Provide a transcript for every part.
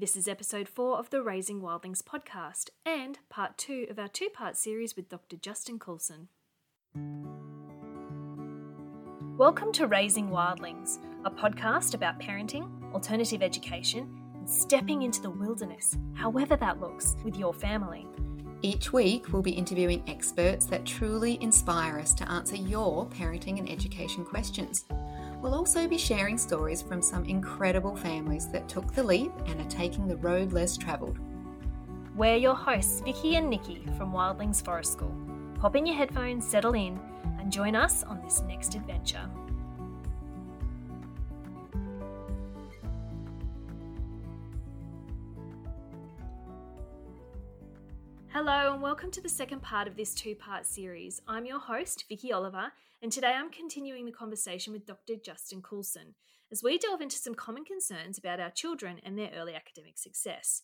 This is episode four of the Raising Wildlings podcast and part two of our two part series with Dr. Justin Coulson. Welcome to Raising Wildlings, a podcast about parenting, alternative education, and stepping into the wilderness, however that looks, with your family. Each week, we'll be interviewing experts that truly inspire us to answer your parenting and education questions. We'll also be sharing stories from some incredible families that took the leap and are taking the road less travelled. We're your hosts, Vicky and Nikki from Wildlings Forest School. Pop in your headphones, settle in, and join us on this next adventure. Welcome to the second part of this two part series. I'm your host, Vicky Oliver, and today I'm continuing the conversation with Dr. Justin Coulson as we delve into some common concerns about our children and their early academic success.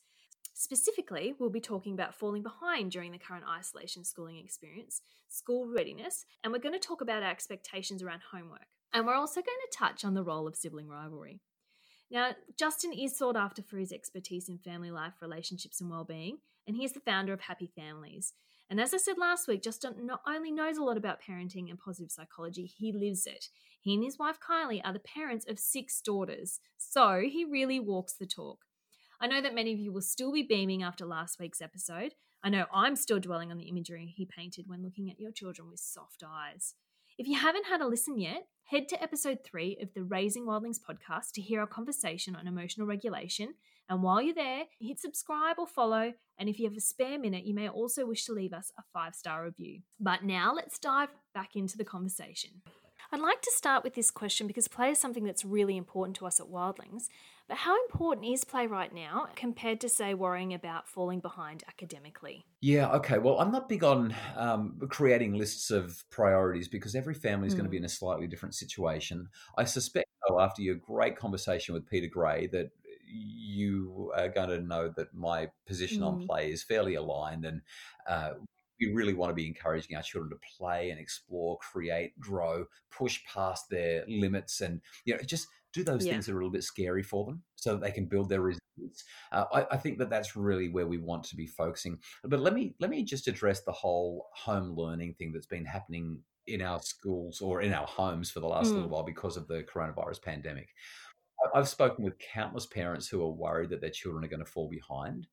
Specifically, we'll be talking about falling behind during the current isolation schooling experience, school readiness, and we're going to talk about our expectations around homework. And we're also going to touch on the role of sibling rivalry. Now, Justin is sought after for his expertise in family life, relationships, and well-being, and he's the founder of Happy Families. And as I said last week, Justin not only knows a lot about parenting and positive psychology, he lives it. He and his wife Kylie are the parents of six daughters, so he really walks the talk. I know that many of you will still be beaming after last week's episode. I know I'm still dwelling on the imagery he painted when looking at your children with soft eyes. If you haven't had a listen yet, head to episode three of the Raising Wildlings podcast to hear our conversation on emotional regulation. And while you're there, hit subscribe or follow. And if you have a spare minute, you may also wish to leave us a five star review. But now let's dive back into the conversation. I'd like to start with this question because play is something that's really important to us at Wildlings. But how important is play right now compared to, say, worrying about falling behind academically? Yeah, okay. Well, I'm not big on um, creating lists of priorities because every family is mm. going to be in a slightly different situation. I suspect, though, after your great conversation with Peter Gray, that you are going to know that my position mm. on play is fairly aligned and uh, we really want to be encouraging our children to play and explore, create, grow, push past their limits, and you know, just do those yeah. things that are a little bit scary for them, so that they can build their resilience. Uh, I, I, think that that's really where we want to be focusing. But let me let me just address the whole home learning thing that's been happening in our schools or in our homes for the last mm. little while because of the coronavirus pandemic. I've spoken with countless parents who are worried that their children are going to fall behind.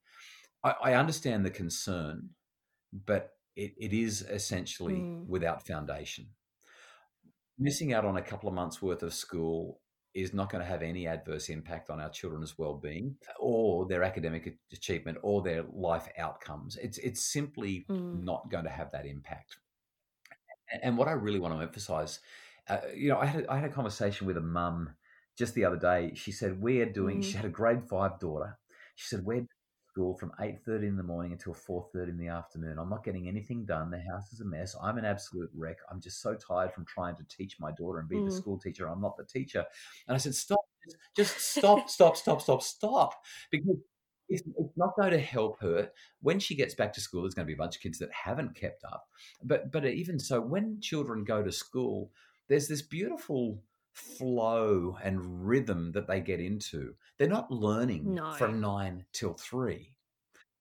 I, I understand the concern, but it, it is essentially mm. without foundation. Missing out on a couple of months worth of school is not going to have any adverse impact on our children's well-being or their academic achievement or their life outcomes. It's it's simply mm. not going to have that impact. And what I really want to emphasize, uh, you know, I had a, I had a conversation with a mum just the other day. She said we're doing. Mm. She had a grade five daughter. She said we're school from 8.30 in the morning until 4.30 in the afternoon. I'm not getting anything done. The house is a mess. I'm an absolute wreck. I'm just so tired from trying to teach my daughter and be mm. the school teacher. I'm not the teacher. And I said, stop, just stop, stop, stop, stop, stop. Because it's, it's not going to help her when she gets back to school. There's going to be a bunch of kids that haven't kept up. But, but even so, when children go to school, there's this beautiful flow and rhythm that they get into. They're not learning no. from nine till three.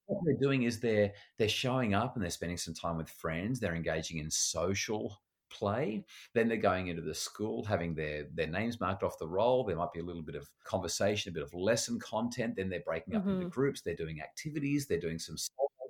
What they're doing is they're they're showing up and they're spending some time with friends. They're engaging in social play. Then they're going into the school, having their their names marked off the roll. There might be a little bit of conversation, a bit of lesson content. Then they're breaking up mm-hmm. into groups. They're doing activities. They're doing some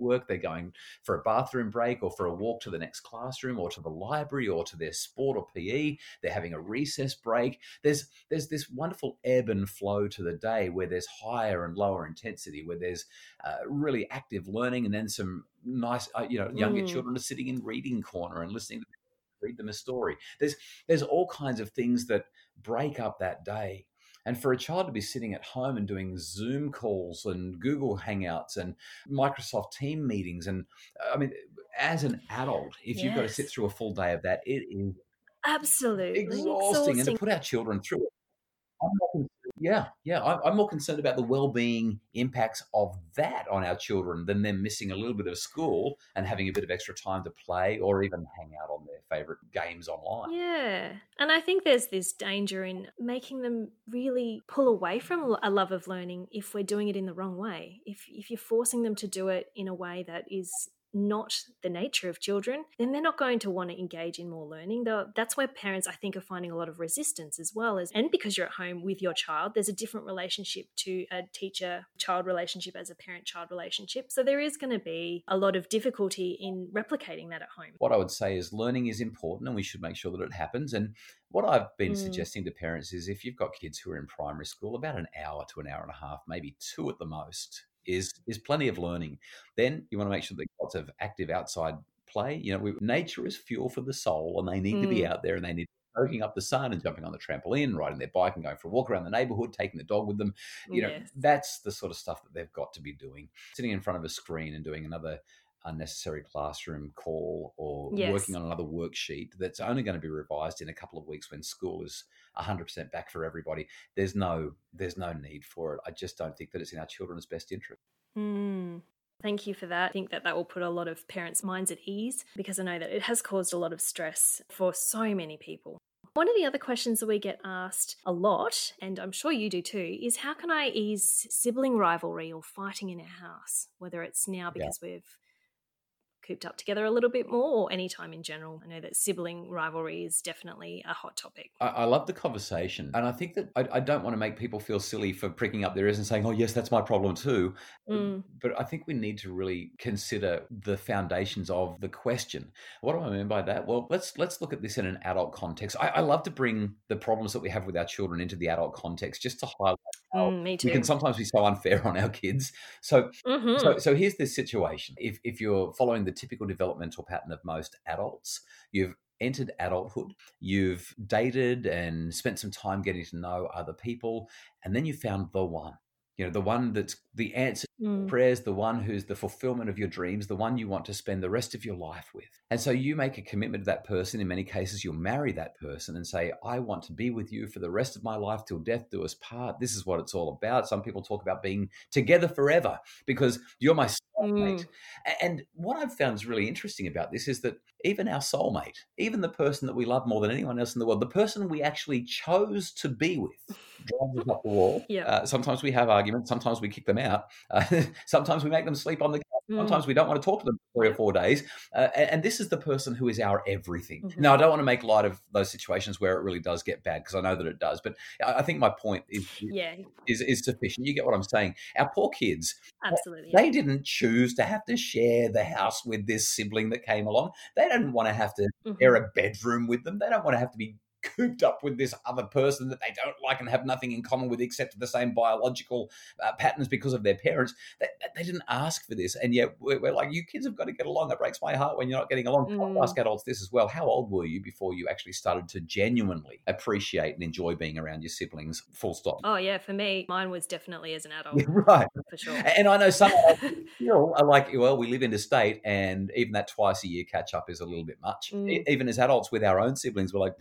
work, they're going for a bathroom break or for a walk to the next classroom or to the library or to their sport or PE. They're having a recess break. There's there's this wonderful ebb and flow to the day where there's higher and lower intensity, where there's uh, really active learning, and then some nice uh, you know younger mm. children are sitting in reading corner and listening to read them a story. There's there's all kinds of things that break up that day. And for a child to be sitting at home and doing Zoom calls and Google Hangouts and Microsoft Team meetings, and I mean, as an adult, if yes. you've got to sit through a full day of that, it is absolutely exhausting. exhausting. And to put our children through it, I'm not Yeah, yeah. I'm more concerned about the well-being impacts of that on our children than them missing a little bit of school and having a bit of extra time to play or even hang out on their favorite games online. Yeah, and I think there's this danger in making them really pull away from a love of learning if we're doing it in the wrong way. If if you're forcing them to do it in a way that is not the nature of children, then they're not going to want to engage in more learning. Though that's where parents, I think, are finding a lot of resistance as well as, and because you're at home with your child, there's a different relationship to a teacher-child relationship as a parent-child relationship. So there is going to be a lot of difficulty in replicating that at home. What I would say is learning is important, and we should make sure that it happens. And what I've been mm. suggesting to parents is if you've got kids who are in primary school, about an hour to an hour and a half, maybe two at the most, is is plenty of learning. Then you want to make sure that lots of active outside play. You know, we, nature is fuel for the soul, and they need mm. to be mm. out there, and they need soaking up the sun and jumping on the trampoline, riding their bike and going for a walk around the neighborhood, taking the dog with them. You know, that's the sort of stuff that they've got to be doing. Sitting in front of a screen and doing another unnecessary classroom call or yes. working on another worksheet that's only going to be revised in a couple of weeks when school is 100% back for everybody there's no there's no need for it i just don't think that it's in our children's best interest mm. Thank you for that. I think that that will put a lot of parents' minds at ease because I know that it has caused a lot of stress for so many people. One of the other questions that we get asked a lot, and I'm sure you do too, is how can I ease sibling rivalry or fighting in our house? Whether it's now because yeah. we've cooped up together a little bit more or any time in general? I know that sibling rivalry is definitely a hot topic. I, I love the conversation. And I think that I, I, don't want to make people feel silly for pricking up their ears and saying, oh, yes, that's my problem too. Mm. But I think we need to really consider the foundations of the question. What do I mean by that? Well, let's let's look at this in an adult context. I, I love to bring the problems that we have with our children into the adult context just to highlight Mm, me too. We can sometimes be so unfair on our kids. So, mm-hmm. so, so here's this situation. If if you're following the typical developmental pattern of most adults, you've entered adulthood, you've dated and spent some time getting to know other people, and then you found the one you know the one that's the answer mm. prayers the one who's the fulfillment of your dreams the one you want to spend the rest of your life with. And so you make a commitment to that person in many cases you'll marry that person and say i want to be with you for the rest of my life till death do us part. This is what it's all about. Some people talk about being together forever because you're my soulmate mm. and what i've found is really interesting about this is that even our soulmate even the person that we love more than anyone else in the world the person we actually chose to be with drives us up the wall. Yeah. Uh, sometimes we have arguments. Sometimes we kick them out. Uh, sometimes we make them sleep on the couch. Mm. Sometimes we don't want to talk to them for three or four days. Uh, and, and, this is the person who is our everything. Mm-hmm. Now, I don't want to make light of those situations where it really does get bad because I know that it does. But I think my point is, yeah. is, is sufficient. You get what I'm saying. Our poor kids, absolutely, they didn't choose to have to share the house with this sibling that came along. They didn't want to have to mm-hmm. share a bedroom with them. They don't want to have to be cooped up with this other person that they don't like and have nothing in common with except the same biological uh, patterns because of their parents. They, they, didn't ask for this. And yet we're, we're, like, you kids have got to get along. It breaks my heart when you're not getting along. Mm. ask adults this as well. How old were you before you actually started to genuinely appreciate and enjoy being around your siblings? Full stop. Oh, yeah. For me, mine was definitely as an adult. right. For sure. And I know some you know are like, well, we live in a state and even that twice a year catch up is a little bit much. Mm. Even as adults with our own siblings, we're like,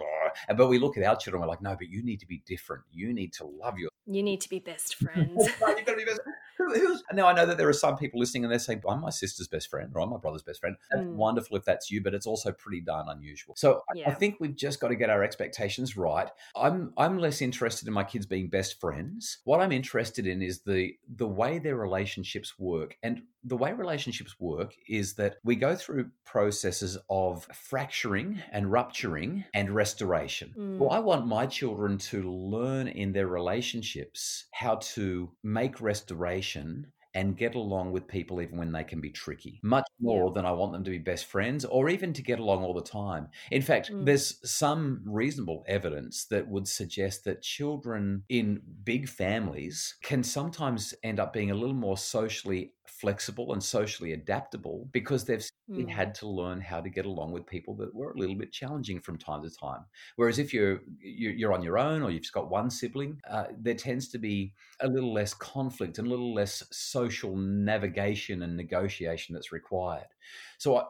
but we look at our children, we're like, no, but you need to be different. You need to love your. You need to be best friends. You've got to be best. Who's, now I know that there are some people listening and they're saying, I'm my sister's best friend or I'm my brother's best friend. That's mm. wonderful if that's you, but it's also pretty darn unusual. So yeah. I think we've just got to get our expectations right. I'm I'm less interested in my kids being best friends. What I'm interested in is the the way their relationships work. And the way relationships work is that we go through processes of fracturing and rupturing and restoration. Mm. Well, I want my children to learn in their relationships how to make restoration and get along with people even when they can be tricky, much more yeah. than I want them to be best friends or even to get along all the time. In fact, mm. there's some reasonable evidence that would suggest that children in big families can sometimes end up being a little more socially flexible and socially adaptable because they've mm. had to learn how to get along with people that were a little bit challenging from time to time. Whereas if you're you're on your own or you've just got one sibling, uh, there tends to be a little less conflict and a little less social navigation and negotiation that's required. So I,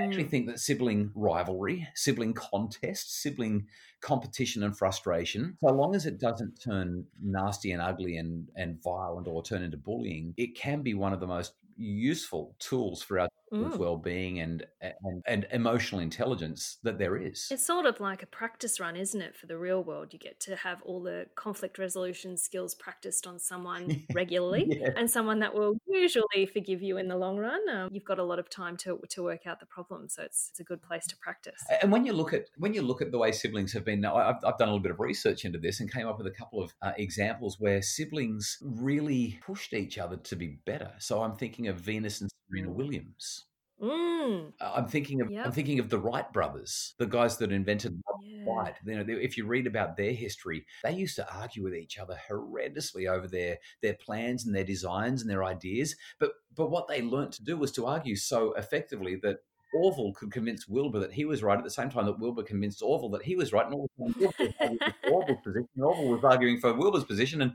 I actually Mm. think that sibling rivalry, sibling contest, sibling competition and frustration, so long as it doesn't turn nasty and ugly and, and violent or turn into bullying, it can be one of the most useful tools for our Mm. well-being and, and and emotional intelligence that there is. It's sort of like a practice run, isn't it, for the real world? You get to have all the conflict resolution skills practiced on someone regularly Yeah. and someone that will usually forgive you in the long run. Um, you've got a lot of time to, to work out the problem, so it's, it's a good place to practice. And when you look at when you look at the way siblings have been, now I've, I've done a little bit of research into this and came up with a couple of uh, examples where siblings really pushed each other to be better. So I'm thinking of Venus and Serena Mm. Williams. Mm, Uh, I'm thinking of Yep. I'm thinking of the Wright brothers, the guys that invented yeah. White. You know, they- if you read about their history, they used to argue with each other horrendously over their their plans and their designs and their ideas. But but what they learnt to do was to argue so effectively that Orville could convince Wilbur that he was right at the same time that Wilbur convinced Orville that he was right, and all the time Wilbur was arguing for Orville's position, Orville was arguing for Wilbur's position, and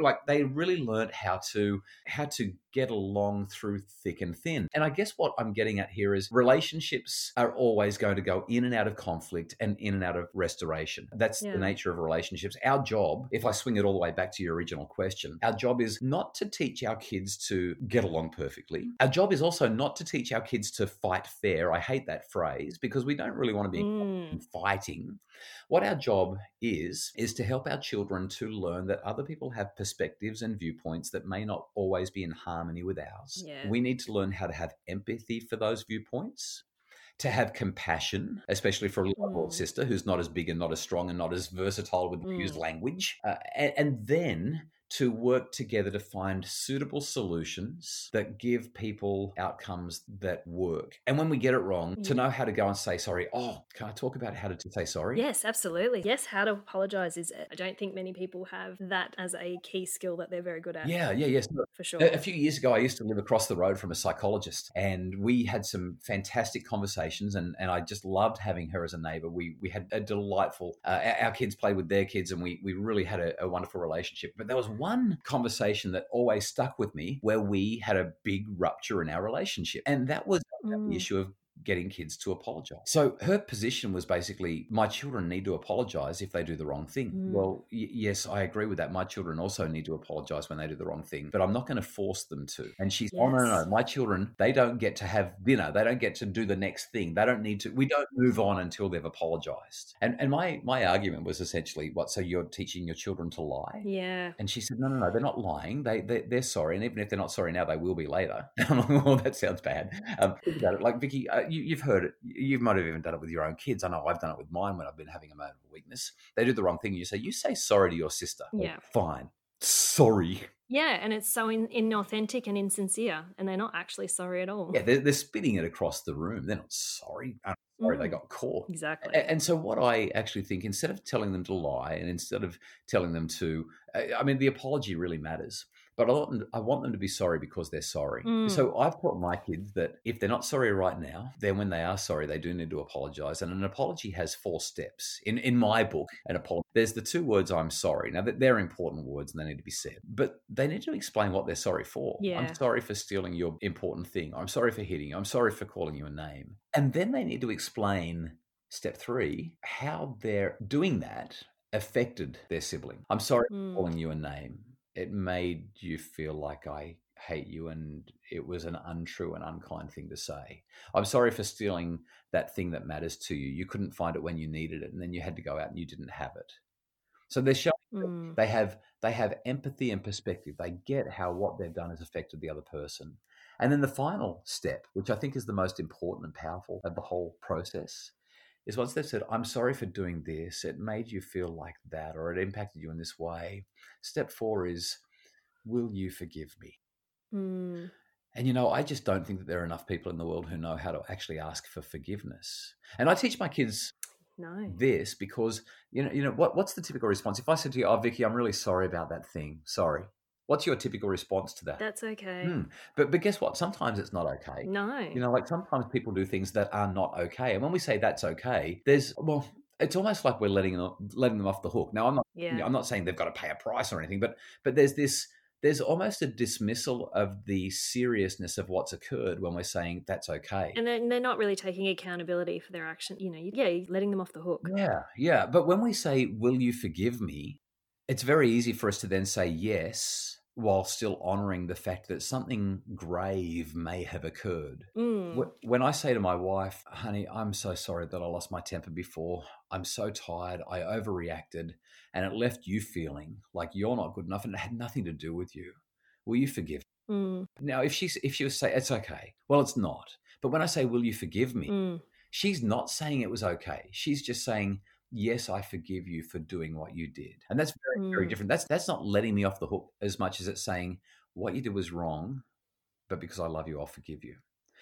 like they really learned how to how to get along through thick and thin. And I guess what I'm getting at here is relationships are always going to go in and out of conflict and in and out of restoration. That's Yeah. the nature of relationships. Our job, if I swing it all the way back to your original question, our job is not to teach our kids to get along perfectly. Mm. Our job is also not to teach our kids to fight fair. I hate that phrase because we don't really want to be Mm, fighting. What our job is, is to help our children to learn that other people have perspectives and viewpoints that may not always be in harmony with ours. Yeah. We need to learn how to have empathy for those viewpoints. To have compassion, especially for a little Mm. sister who's not as big and not as strong and not as versatile with the used Mm. language, uh, and, and then to work together to find suitable solutions that give people outcomes that work. And when we get it wrong, to know how to go and say sorry. Oh, can I talk about how to, say sorry? Yes, absolutely. Yes, how to apologize is. I don't think many people have that as a key skill that they're very good at. Yeah, yeah, yes. for sure. A, few years ago, I used to live across the road from a psychologist, and we had some fantastic conversations. And, and I just loved having her as a neighbor. We we had a delightful. Uh, our- our kids played with their kids, and we we really had a, a wonderful relationship. But there was one conversation that always stuck with me, where we had a big rupture in our relationship, and that was Mm. the issue of getting kids to apologize. So her position was basically my children need to apologize if they do the wrong thing. Mm. Well, y- yes, I agree with that. My children also need to apologize when they do the wrong thing, but I'm not going to force them to. And she's, oh, no, no, no. My children, they don't get to have dinner. They don't get to do the next thing. They don't need to, we don't move on until they've apologized. And, and my, my argument was essentially what? So you're teaching your children to lie? yeah. And she said, "No, no, no, they're not lying. They, they they're sorry, and even if they're not sorry now, they will be later." I'm "Oh, that sounds bad." Um, think about it. Like Vicky, uh, you, you've heard it. You might have even done it with your own kids. I know I've done it with mine when I've been having a moment of weakness. They do the wrong thing. You say, "You say sorry to your sister." Well, Yeah. fine. Sorry. Yeah, and it's so in, inauthentic and insincere, and they're not actually sorry at all. Yeah, they're, they're spitting it across the room. They're not sorry. I'm sorry they Mm. got caught. Exactly. A- And so, what I actually think, instead of telling them to lie, and instead of telling them to, I I mean, the apology really matters. But I want, them, I want them to be sorry because they're sorry. Mm. So I've taught my kids that if they're not sorry right now, then when they are sorry, they do need to apologize. And an apology has four steps. In in my book, an apology, there's the two words "I'm sorry." Now that they're important words and they need to be said, but they need to explain what they're sorry for. Yeah. I'm sorry for stealing your important thing. I'm sorry for hitting you. I'm sorry for calling you a name. And then they need to explain step three how they're doing that affected their sibling. I'm sorry for Mm. calling you a name. It made you feel like I hate you and it was an untrue and unkind thing to say. I'm sorry for stealing that thing that matters to you. You couldn't find it when you needed it and then you had to go out and you didn't have it. So they're showing Mm. they have they have empathy and perspective. They get how what they've done has affected the other person. And then the final step, which I think is the most important and powerful of the whole process, is once they've said, I'm sorry for doing this, it made you feel like that, or it impacted you in this way. Step four is, will you forgive me? Mm. And you know, I just don't think that there are enough people in the world who know how to actually ask for forgiveness. And I teach my kids No. this because you know you know what what's the typical response if i said to you oh vicky i'm really sorry about that thing sorry what's your typical response to that That's okay. Hmm. but but guess what sometimes it's not okay No. you know like sometimes people do things that are not okay and when we say that's okay there's well it's almost like we're letting them, letting them off the hook now i'm not yeah. i'm not saying they've got to pay a price or anything but but there's this there's almost a dismissal of the seriousness of what's occurred when we're saying that's okay. And then they're not really taking accountability for their action. You know, yeah, you're letting them off the hook. Yeah, yeah. But when we say, Will you forgive me? It's very easy for us to then say yes while still honoring the fact that something grave may have occurred. Mm. When I say to my wife, honey, I'm so sorry that I lost my temper before. I'm so tired. I overreacted and it left you feeling like you're not good enough and it had nothing to do with you. Will you forgive? Mm. Now, if she's if she was say it's okay, well, it's not. But when I say, "Will you forgive me?" Mm. she's not saying it was okay. She's just saying, "Yes, I forgive you for doing what you did," and that's very very Mm. different. That's that's not letting me off the hook as much as it's saying what you did was wrong, but because I love you, I'll forgive you.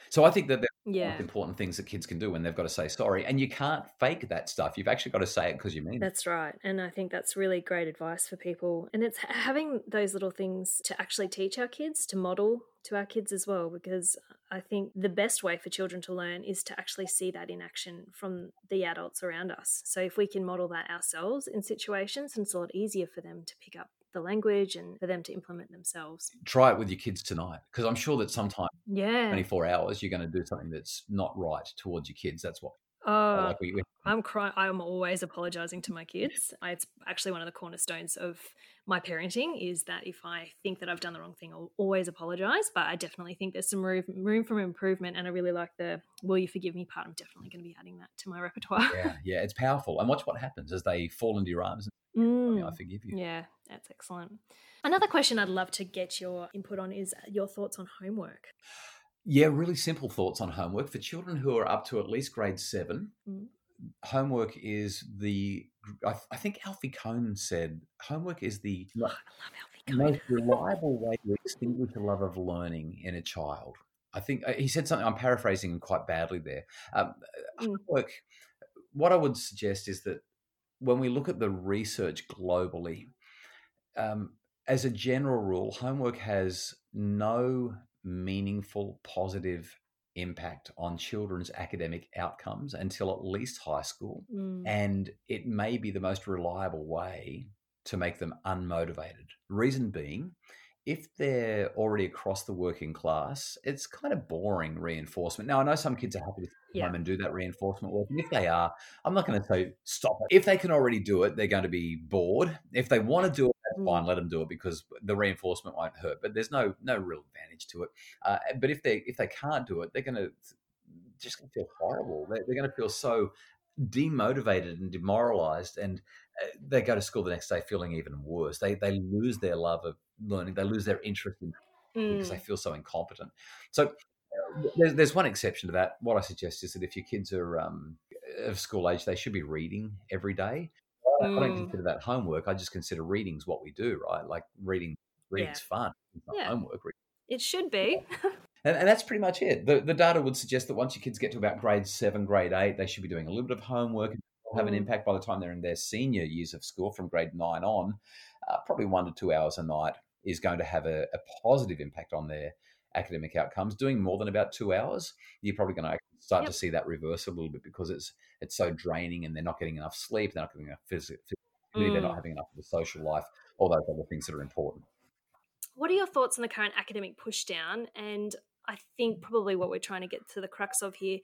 So I think that they're Yeah. important things that kids can do when they've got to say sorry, and you can't fake that stuff. You've actually got to say it because you mean it. That's right. And I think that's really great advice for people. And it's having those little things to actually teach our kids, to model to our kids as well, because I think the best way for children to learn is to actually see that in action from the adults around us. So if we can model that ourselves in situations, it's a lot easier for them to pick up the language and for them to implement themselves. Try it with your kids tonight because I'm sure that sometime Yeah. 24 hours you're going to do something that's not right towards your kids. That's what. Oh, like we, we- I'm crying. I'm always apologizing to my kids. I, it's actually one of the cornerstones of my parenting is that if I think that I've done the wrong thing, I'll always apologize. But I definitely think there's some room, room for improvement, and I really like the "Will you forgive me?" part. I'm definitely going to be adding that to my repertoire. yeah, yeah, it's powerful. And watch what happens as they fall into your arms. And, Mm. I forgive you. Yeah, that's excellent. Another question I'd love to get your input on is your thoughts on homework. Yeah, really simple thoughts on homework for children who are up to at least grade seven. Mm. Homework is the. I, I think Alfie Kohn said homework is the Oh, I love Alfie Kohn. most reliable way to extinguish the love of learning in a child. I think uh, he said something. I'm paraphrasing him quite badly there. Um, Mm. homework. What I would suggest is that when we look at the research globally, um, as a general rule, homework has no meaningful positive impact on children's academic outcomes until at least high school. Mm. And it may be the most reliable way to make them unmotivated. Reason being, if they're already across the working class, it's kind of boring reinforcement. Now, I know some kids are happy to Yeah. home and do that reinforcement work. And if they are, I'm not going to say stop it. If they can already do it, they're going to be bored. If they want to do it. Fine. Let them do it because the reinforcement won't hurt. But there's no no real advantage to it. Uh, but if they if they can't do it, they're going to just to feel horrible. They're, they're going to feel so demotivated and demoralized and uh, they go to school the next day feeling even worse they they lose their love of learning they lose their interest in because they Mm. feel so incompetent so uh, there's, there's one exception to that what i suggest is that if your kids are um, of school age they should be reading every day I don't- I don't Mm. consider that homework i just consider reading's what we do right like reading reading's fun it's not Yeah. homework It should be. and, and that's pretty much it. The, the data would suggest that once your kids get to about grade seven, grade eight, they should be doing a little bit of homework and have an Mm. impact by the time they're in their senior years of school from grade nine on. Uh, probably one to two hours a night is going to have a, a positive impact on their academic outcomes. Doing more than about two hours, you're probably going to start Yep. to see that reverse a little bit because it's it's so draining and they're not getting enough sleep, they're not getting enough physical, they're Mm. not having enough of the social life, all those other things that are important. What are your thoughts on the current academic pushdown? And I think probably what we're trying to get to the crux of here.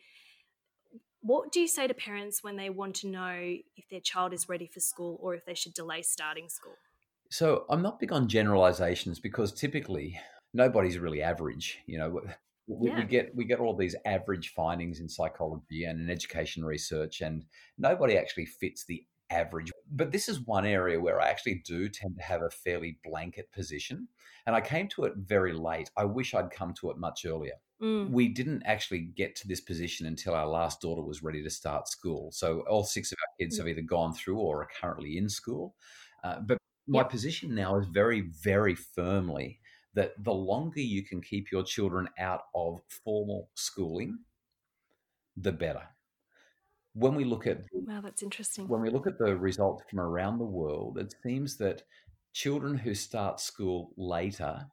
What do you say to parents when they want to know if their child is ready for school or if they should delay starting school? So I'm not big on generalizations because typically nobody's really average. You know, we, Yeah. we get we get all these average findings in psychology and in education research, and nobody actually fits the average. But this is one area where I actually do tend to have a fairly blanket position, and I came to it very late. I wish I'd come to it much earlier Mm. we didn't actually get to this position until our last daughter was ready to start school. So all six of our kids Mm. have either gone through or are currently in school. Uh, but my Yep. position now is very, very firmly that the longer you can keep your children out of formal schooling, the better. When we look at Wow, that's interesting. when we look at the results from around the world, it seems that children who start school later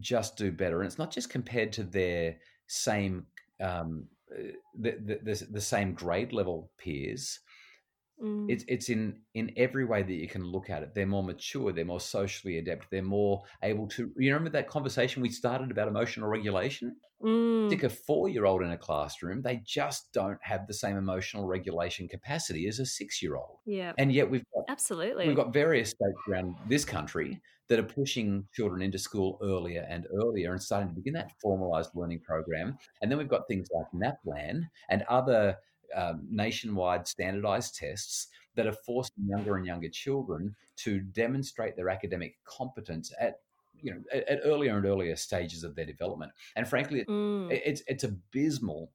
just do better, and it's not just compared to their same um, uh, the, the, the, the same grade level peers. Mm. It's it's in in every way that you can look at it. They're more mature. They're more socially adept. They're more able to. You remember that conversation we started about emotional regulation? Mm. Stick a four year old in a classroom, they just don't have the same emotional regulation capacity as a six year old. Yeah, and yet we've got absolutely we've got various states around this country that are pushing children into school earlier and earlier and starting to begin that formalized learning program. And then we've got things like NAPLAN and other um, nationwide standardized tests that are forcing younger and younger children to demonstrate their academic competence at you know at, at earlier and earlier stages of their development and frankly mm. it's it's abysmal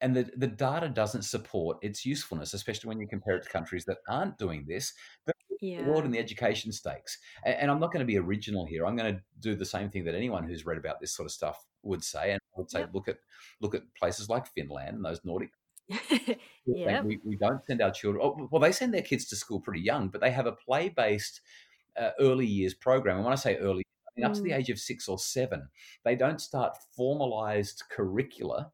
and the, the data doesn't support its usefulness, especially when you compare it to countries that aren't doing this. But yeah. the world in the education stakes. And, and, I'm not going to be original here. I'm going to do the same thing that anyone who's read about this sort of stuff would say. And I would say, yep. look at look at places like Finland and those Nordic yeah. We, we don't send our children. Oh, well, they send their kids to school pretty young, but they have a play based uh, early years program. And when I say early, I mean, mm. up to the mm. age of six or seven, they don't start formalized curricula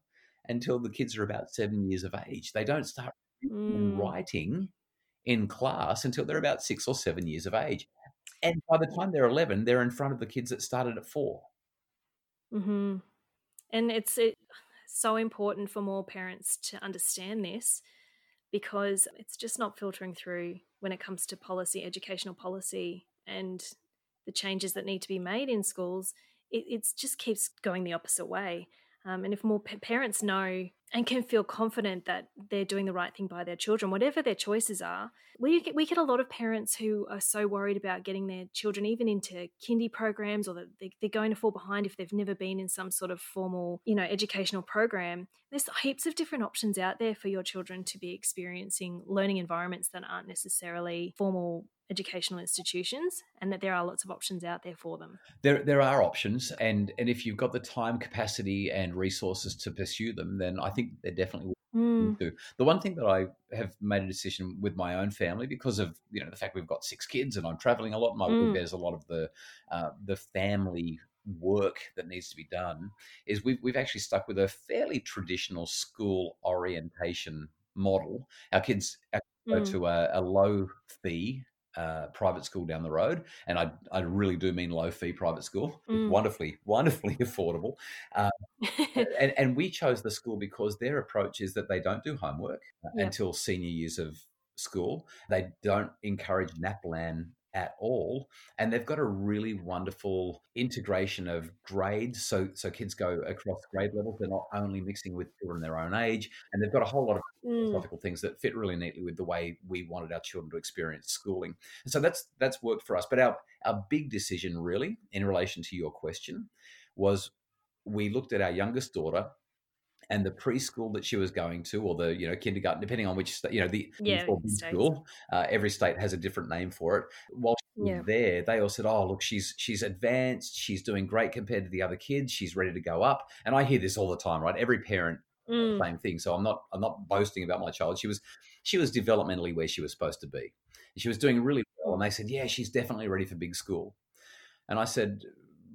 until the kids are about seven years of age. They don't start mm. writing in class until they're about six or seven years of age. And by the time they're 11, they're in front of the kids that started at 4 mm-hmm. And it's, it, so important for more parents to understand this because it's just not filtering through when it comes to policy, educational policy, and the changes that need to be made in schools. It it's just keeps going the opposite way. Um, and if more p- parents know and can feel confident that they're doing the right thing by their children, whatever their choices are, we get, we get a lot of parents who are so worried about getting their children even into kindy programs or that they're going to fall behind if they've never been in some sort of formal, you know, educational program. There's heaps of different options out there for your children to be experiencing learning environments that aren't necessarily formal educational institutions and that there are lots of options out there for them. There there are options and and if you've got the time capacity and resources to pursue them then I think they're definitely mm. do. The one thing that I have made a decision with my own family because of you know the fact we've got six kids and I'm traveling a lot my mm. there's a lot of the uh, the family work that needs to be done is we've, we've actually stuck with a fairly traditional school orientation model. Our kids go mm. to a, a, low fee uh, private school down the road, and I, I really do mean low fee private school, mm. wonderfully, wonderfully affordable. Um, and, and we chose the school because their approach is that they don't do homework uh, yeah. until senior years of school. They don't encourage NAPLAN at all and they've got a really wonderful integration of grades so so kids go across grade levels they're not only mixing with children their own age and they've got a whole lot of mm. philosophical things that fit really neatly with the way we wanted our children to experience schooling and so that's that's worked for us but our our big decision really in relation to your question was we looked at our youngest daughter and the preschool that she was going to, or the you know kindergarten, depending on which state, you know the yeah, school. Uh, every state has a different name for it. While she yeah. there, they all said, "Oh, look, she's she's advanced. She's doing great compared to the other kids. She's ready to go up." And I hear this all the time, right? Every parent mm. same thing. So I'm not I'm not boasting about my child. She was she was developmentally where she was supposed to be. She was doing really well, and they said, "Yeah, she's definitely ready for big school." And I said,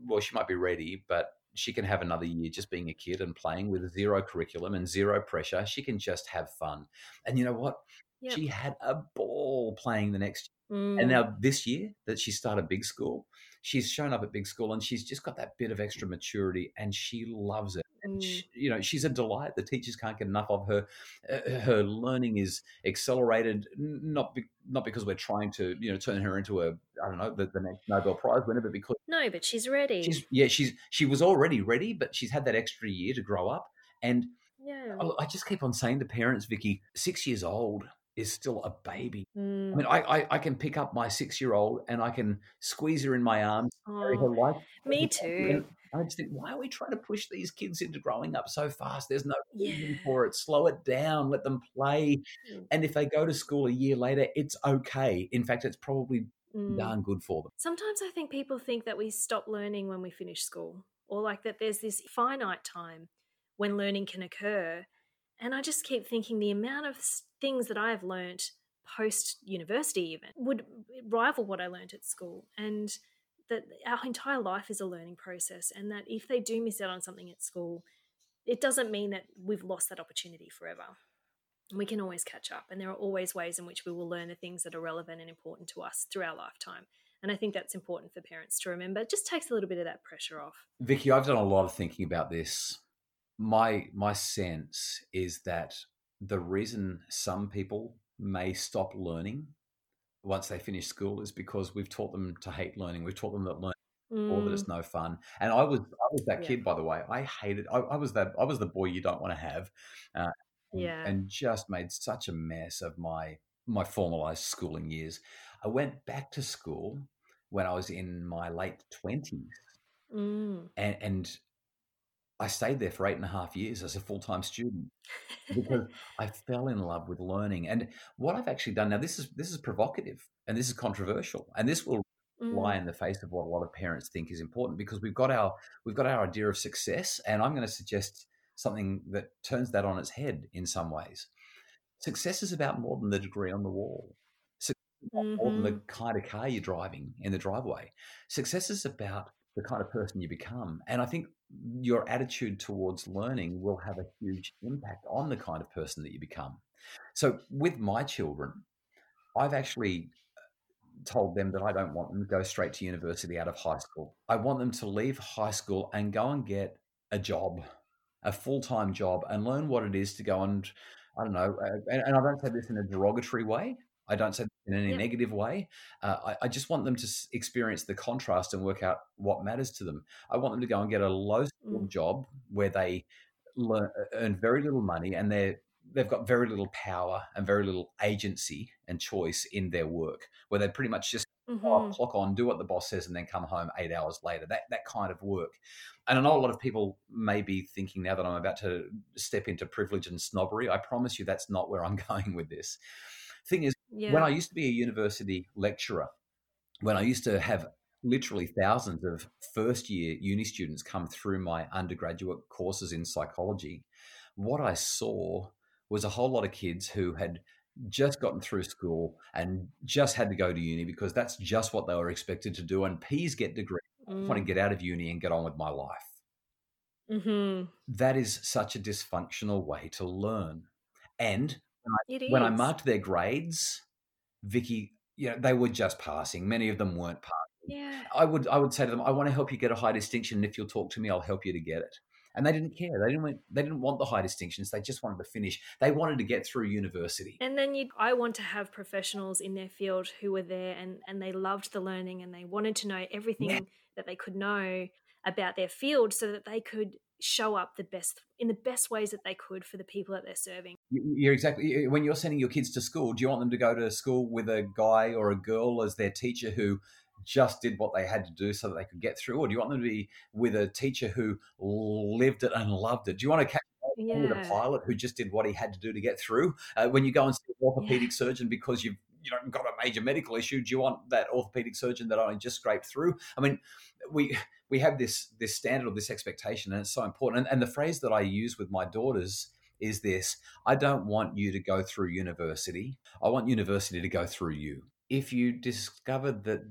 "Well, she might be ready, but she can have another year just being a kid and playing with zero curriculum and zero pressure. She can just have fun. And you know what? Yep. She had a ball playing the next mm. And now this year that she started big school, she's shown up at big school and she's just got that bit of extra maturity and she loves it. And she, mm. you know, she's a delight. The teachers can't get enough of her. Uh, her learning is accelerated, not be, not because we're trying to, you know, turn her into a, I don't know, the, the next Nobel Prize winner, but because no, but she's ready. She's yeah, she's she was already ready, but she's had that extra year to grow up. And yeah. I, I just keep on saying to parents, Vicky, six years old is still a baby. Mm. I mean, I, I, I, can pick up my six year old and I can squeeze her in my arms, oh, her life. Me too. I just think, why are we trying to push these kids into growing up so fast? There's no reason yeah. for it. Slow it down, let them play. Mm. And if they go to school a year later, it's okay. In fact, it's probably mm. darn good for them. Sometimes I think people think that we stop learning when we finish school, or like that there's this finite time when learning can occur. And I just keep thinking the amount of things that I've learnt post university even would rival what I learnt at school. And that our entire life is a learning process, and that if they do miss out on something at school, it doesn't mean that we've lost that opportunity forever. we can always catch up. And there are always ways in which we will learn the things that are relevant and important to us through our lifetime. And I think that's important for parents to remember. It just takes a little bit of that pressure off. Vicky, I've done a lot of thinking about this. My my sense is that the reason some people may stop learning once they finish school is because we've taught them to hate learning. We've taught them that learning mm. or that it's no fun. And I was I was that yeah. kid, by the way. I hated. I, I, was that. I was the boy you don't want to have. Uh, yeah. And just made such a mess of my my formalized schooling years. I went back to school when I was in my late twenties, mm. and, and I stayed there for eight and a half years as a full time student because I fell in love with learning. And what I've actually done now, this is this is provocative and this is controversial, and this will mm. lie in the face of what a lot of parents think is important because we've got our we've got our idea of success, and I'm going to suggest something that turns that on its head in some ways. Success is about more than the degree on the wall. Mm-hmm. more than the mm-hmm. kind of car you're driving in the driveway. Success is about the kind of person you become. And I think your attitude towards learning will have a huge impact on the kind of person that you become. So, with my children, I've actually uh, told them that I don't want them to go straight to university out of high school. I want them to leave high school and go and get a job, a full time job, and learn what it is to go and, I don't know, uh, and, and I don't say this in a derogatory way. I don't say in any yeah. negative way. Uh, I, I, just want them to experience the contrast and work out what matters to them. I want them to go and get a low skilled mm. job where they learn, earn very little money and they're they've got very little power and very little agency and choice in their work, where they pretty much just mm-hmm. clock on, do what the boss says, and then come home eight hours later. That that kind of work. And I know a lot of people may be thinking now that I'm about to step into privilege and snobbery. I promise you that's not where I'm going with this. Thing is, yeah. when I used to be a university lecturer, when I used to have literally thousands of first year uni students come through my undergraduate courses in psychology, what I saw was a whole lot of kids who had just gotten through school and just had to go to uni because that's just what they were expected to do. And P's get degrees. Mm. I want to get out of uni and get on with my life. Mm-hmm. That is such a dysfunctional way to learn. And when I, when I marked their grades, Vicky, you know, they were just passing. Many of them weren't passing. Yeah. I would I would say to them, I want to help you get a high distinction. And if you'll talk to me, I'll help you to get it. And they didn't care. They didn't want, they didn't want the high distinctions. They just wanted to finish. They wanted to get through university. And then you I want to have professionals in their field who were there and and they loved the learning and they wanted to know everything yeah. that they could know about their field so that they could show up the best in the best ways that they could for the people that they're serving. You're exactly when you're sending your kids to school. Do you want them to go to school with a guy or a girl as their teacher who just did what they had to do so that they could get through, or do you want them to be with a teacher who lived it and loved it? Do you want to catch yeah. with a pilot who just did what he had to do to get through? Uh, when you go and see an orthopedic yeah. surgeon because you've you know got a major medical issue, do you want that orthopedic surgeon that only just scraped through? I mean, we we have this this standard or this expectation, and it's so important. And, and the phrase that I use with my daughters is this: I don't want you to go through university. I want university to go through you. If you discovered that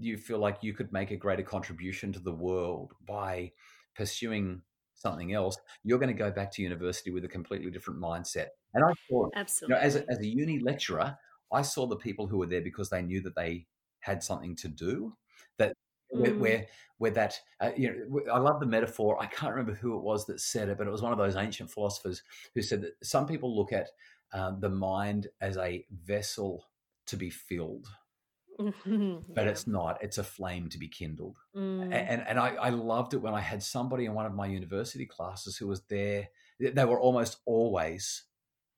you feel like you could make a greater contribution to the world by pursuing something else, you're going to go back to university with a completely different mindset. And I thought, absolutely, you know, as a, as a uni lecturer, I saw the people who were there because they knew that they had something to do. That where, mm. where, where that uh, you know I love the metaphor. I can't remember who it was that said it, but it was one of those ancient philosophers who said that some people look at uh, the mind as a vessel to be filled. Mm-hmm. But it's not. It's a flame to be kindled. Mm. And and I, I loved it when I had somebody in one of my university classes who was there. They were almost always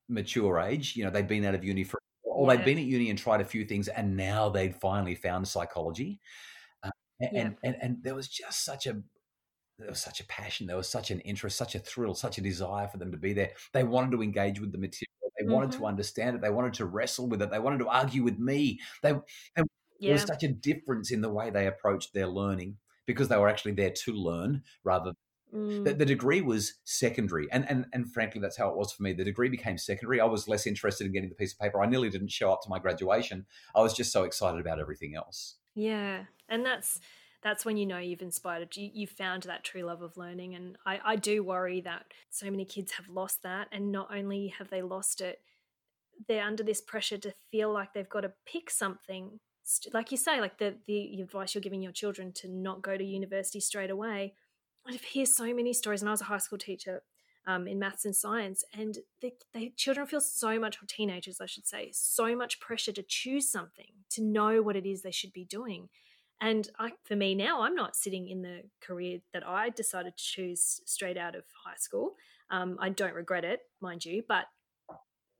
mature age. You know, they'd been out of uni for, or yeah. they'd been at uni and tried a few things, and now they'd finally found psychology and, yeah. and, and and there was just such a there was such a passion, there was such an interest, such a thrill, such a desire for them to be there. They wanted to engage with the material. They mm-hmm. wanted to mm-hmm. understand it. They wanted to wrestle with it. They wanted to argue with me. They, yeah. there was such a difference in the way they approached their learning because they were actually there to learn rather Mm. The, the, degree was secondary, and, and and frankly, that's how it was for me. The degree became secondary. I was less interested in getting the piece of paper. I nearly didn't show up to my graduation. I was just so excited about everything else. Yeah, and that's that's when you know you've inspired you you've found that true love of learning and I, I do worry that so many kids have lost that and not only have they lost it they're under this pressure to feel like they've got to pick something like you say like the the advice you're giving your children to not go to university straight away i hear so many stories and i was a high school teacher um, in maths and science and the, the children feel so much or teenagers i should say so much pressure to choose something to know what it is they should be doing. And I, for me now i'm not sitting in the career that i decided to choose straight out of high school. Um, i don't regret it mind you but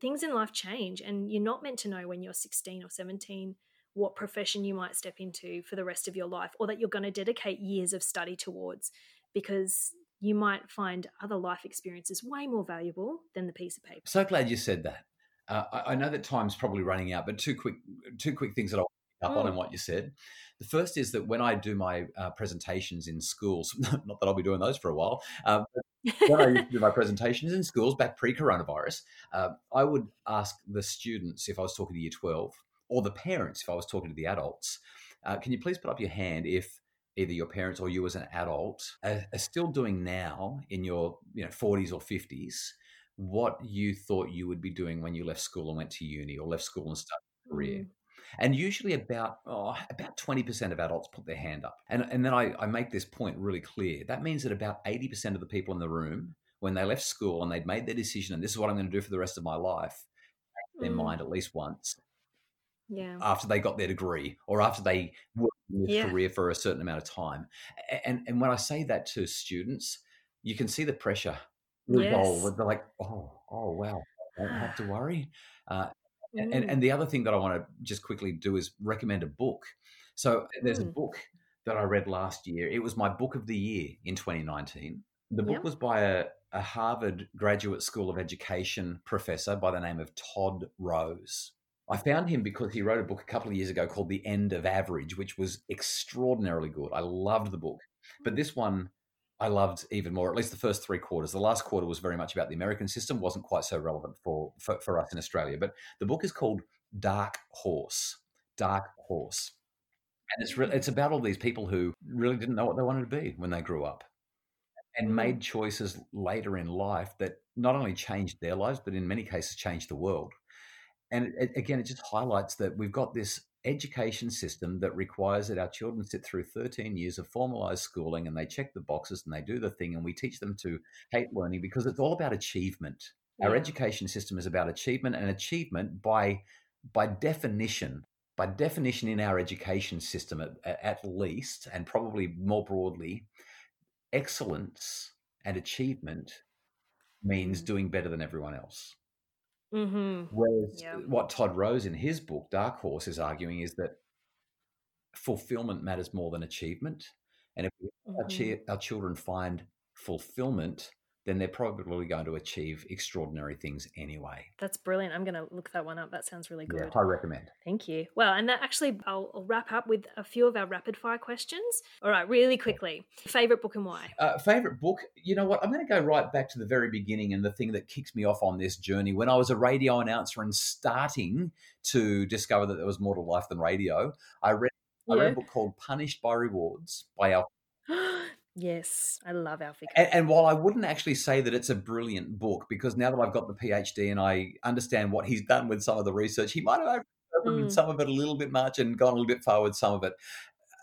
things in life change and you're not meant to know when you're 16 or 17 what profession you might step into for the rest of your life or that you're going to dedicate years of study towards because you might find other life experiences way more valuable than the piece of paper. So glad you said that. Uh, I, I, know that time's probably running out, but two quick two quick things that I'll pick up mm. on in what you said. The first is that when I do my uh, presentations in schools, not that I'll be doing those for a while, um, when I used to do my presentations in schools back pre-coronavirus, uh, I would ask the students if I was talking to Year Twelve or the parents if I was talking to the adults. Uh, can you please put up your hand if either your parents or you as an adult are, are still doing now in your you know 40s or 50s what you thought you would be doing when you left school and went to uni or left school and started a career. Mm. And usually about oh, about 20% of adults put their hand up. And, and then I, I make this point really clear. That means that about 80% of the people in the room, when they left school and they'd made their decision, and this is what I'm going to do for the rest of my life, mm. their mind at least once. Yeah. After they got their degree or after they worked in this yeah. career for a certain amount of time. And and when I say that to students, you can see the pressure yes. They're like, oh, oh wow, I don't have to worry. Uh, mm. and, and the other thing that I want to just quickly do is recommend a book. So there's mm. a book that I read last year. It was my book of the year in 2019. The book yep. was by a, a Harvard Graduate School of Education professor by the name of Todd Rose. I found him because he wrote a book a couple of years ago called The End of Average, which was extraordinarily good. I loved the book. But this one I loved even more, at least the first three quarters. The last quarter was very much about the American system, wasn't quite so relevant for, for, for us in Australia. But the book is called Dark Horse. Dark Horse. And it's, re- it's about all these people who really didn't know what they wanted to be when they grew up and mm-hmm. made choices later in life that not only changed their lives, but in many cases changed the world. And it, again, it just highlights that we've got this education system that requires that our children sit through 13 years of formalized schooling and they check the boxes and they do the thing and we teach them to hate learning because it's all about achievement. Yeah. Our education system is about achievement and achievement by by definition by definition in our education system at, at least and probably more broadly excellence and achievement means mm. doing better than everyone else Mm-hmm. Whereas what Todd Rose in his book, Dark Horse, is arguing is that fulfillment matters more than achievement. And if mm-hmm. our, ch- our children find fulfillment, then they're probably going to achieve extraordinary things anyway. That's brilliant. I'm going to look that one up. That sounds really good. Yeah, I recommend. Thank you. Well, and that actually, I'll, I'll, wrap up with a few of our rapid fire questions. All right, really quickly. Favorite book and why? Uh, favorite book? You know what? I'm going to go right back to the very beginning and the thing that kicks me off on this journey. When I was a radio announcer and starting to discover that there was more to life than radio, I read, yeah. I read a book called Punished by Rewards by Al Yes, I love Alfie. And, and, while I wouldn't actually say that it's a brilliant book, because now that I've got the PhD and I understand what he's done with some of the research, he might have opened mm. some of it a little bit much and gone a little bit far with some of it.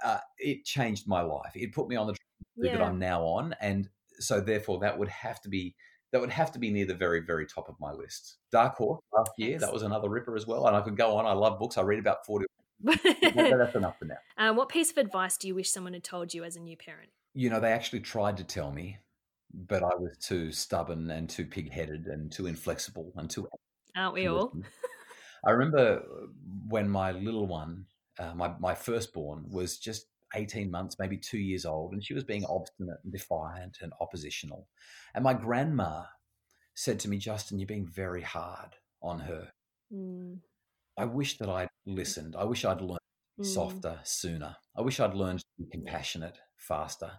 Uh, it changed my life. It put me on the track yeah. that I'm now on, and so therefore that would have to be that would have to be near the very very top of my list. Dark Horse last year that was another ripper as well, and I could go on. I love books. I read about forty. that's enough for now. Um, what piece of advice do you wish someone had told you as a new parent? You know, they actually tried to tell me, but I was too stubborn and too pig-headed and too inflexible and too. Aren't we all? I remember when my little one, uh, my my firstborn, was just eighteen months, maybe two years old, and she was being obstinate and defiant and oppositional, and my grandma said to me, "Justin, you're being very hard on her." Mm. I wish that I'd listened. I wish I'd learned mm. softer sooner. I wish I'd learned to be compassionate faster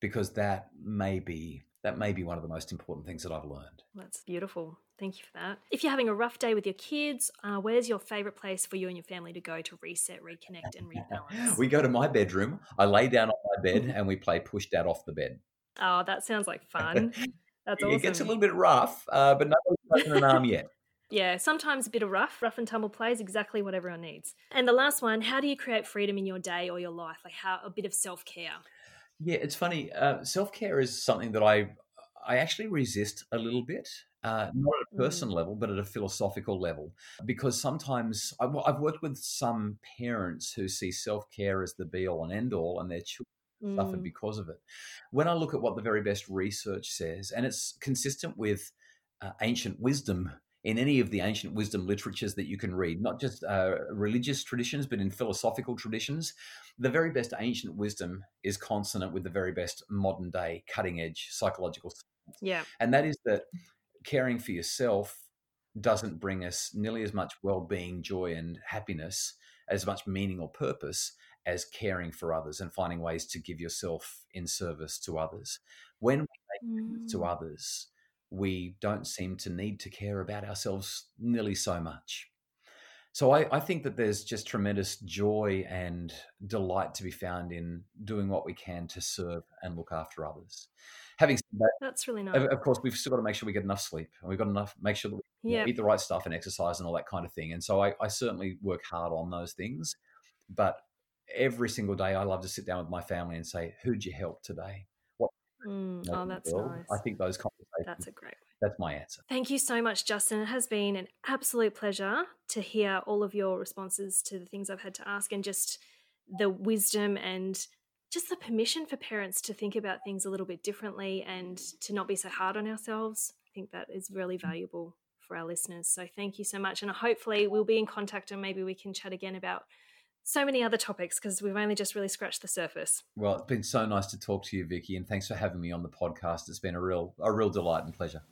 because that may be that may be one of the most important things that I've learned. That's beautiful. Thank you for that. If you're having a rough day with your kids, uh, where's your favorite place for you and your family to go to reset, reconnect, and rebalance? we go to my bedroom. I lay down on my bed and we play push dad off the bed. Oh, that sounds like fun. That's awesome. It gets a little bit rough, uh, but nobody's broken an arm yet. Yeah, sometimes a bit of rough, rough and tumble play is exactly what everyone needs. And the last one, how do you create freedom in your day or your life? Like how a bit of self care. Yeah, it's funny. Uh, self care is something that I I actually resist a little bit. Uh, not at a person mm. level, but at a philosophical level, because sometimes I, I've worked with some parents who see self care as the be all and end all, and their children mm. suffered because of it. When I look at what the very best research says, and it's consistent with uh, ancient wisdom in any of the ancient wisdom literatures that you can read, not just uh, religious traditions, but in philosophical traditions, the very best ancient wisdom is consonant with the very best modern day cutting edge psychological science. Yeah. And that is that caring for yourself doesn't bring us nearly as much well being, joy, and happiness, as much meaning or purpose as caring for others and finding ways to give yourself in service to others. When we make mm. to others, we don't seem to need to care about ourselves nearly so much. So I, I, think that there's just tremendous joy and delight to be found in doing what we can to serve and look after others. Having said that, that's really nice. Of, course, we've still got to make sure we get enough sleep, and we've got enough make sure that we yeah. eat the right stuff and exercise and all that kind of thing. And so I, I certainly work hard on those things, but every single day I love to sit down with my family and say, "Who'd you help today? Mm, oh, that's nice. I think those conversations. That's a great. That's my answer. Thank you so much, Justin. It has been an absolute pleasure to hear all of your responses to the things I've had to ask, and just the wisdom and just the permission for parents to think about things a little bit differently and to not be so hard on ourselves. I think that is really mm. valuable for our listeners. So thank you so much, and hopefully we'll be in contact, and maybe we can chat again about so many other topics because we've only just really scratched the surface. Well, it's been so nice to talk to you, Vicky, and thanks for having me on the podcast. It's been a real a real delight and pleasure.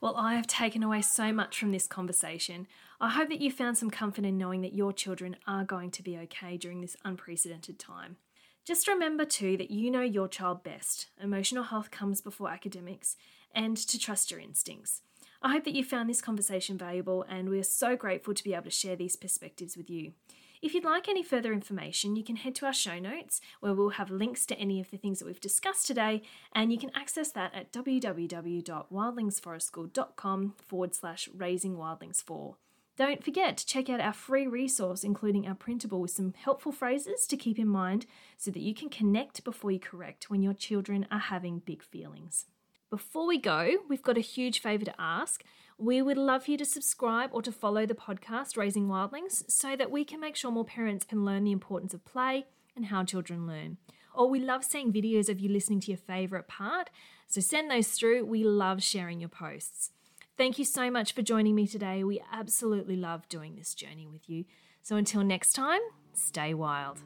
Well, I have taken away so much from this conversation. I hope that you found some comfort in knowing that your children are going to be okay during this unprecedented time. Just remember too that you know your child best. Emotional health comes before academics, and to trust your instincts. I hope that you found this conversation valuable, and we are so grateful to be able to share these perspectives with you. If you'd like any further information, you can head to our show notes where we'll have links to any of the things that we've discussed today, and you can access that at www.wildlingsforestschool.com forward slash raising wildlings 4. Don't forget to check out our free resource, including our printable with some helpful phrases to keep in mind so that you can connect before you correct when your children are having big feelings. Before we go, we've got a huge favour to ask. We would love you to subscribe or to follow the podcast Raising Wildlings so that we can make sure more parents can learn the importance of play and how children learn. Or we love seeing videos of you listening to your favourite part, so send those through. We love sharing your posts. Thank you so much for joining me today. We absolutely love doing this journey with you. So until next time, stay wild.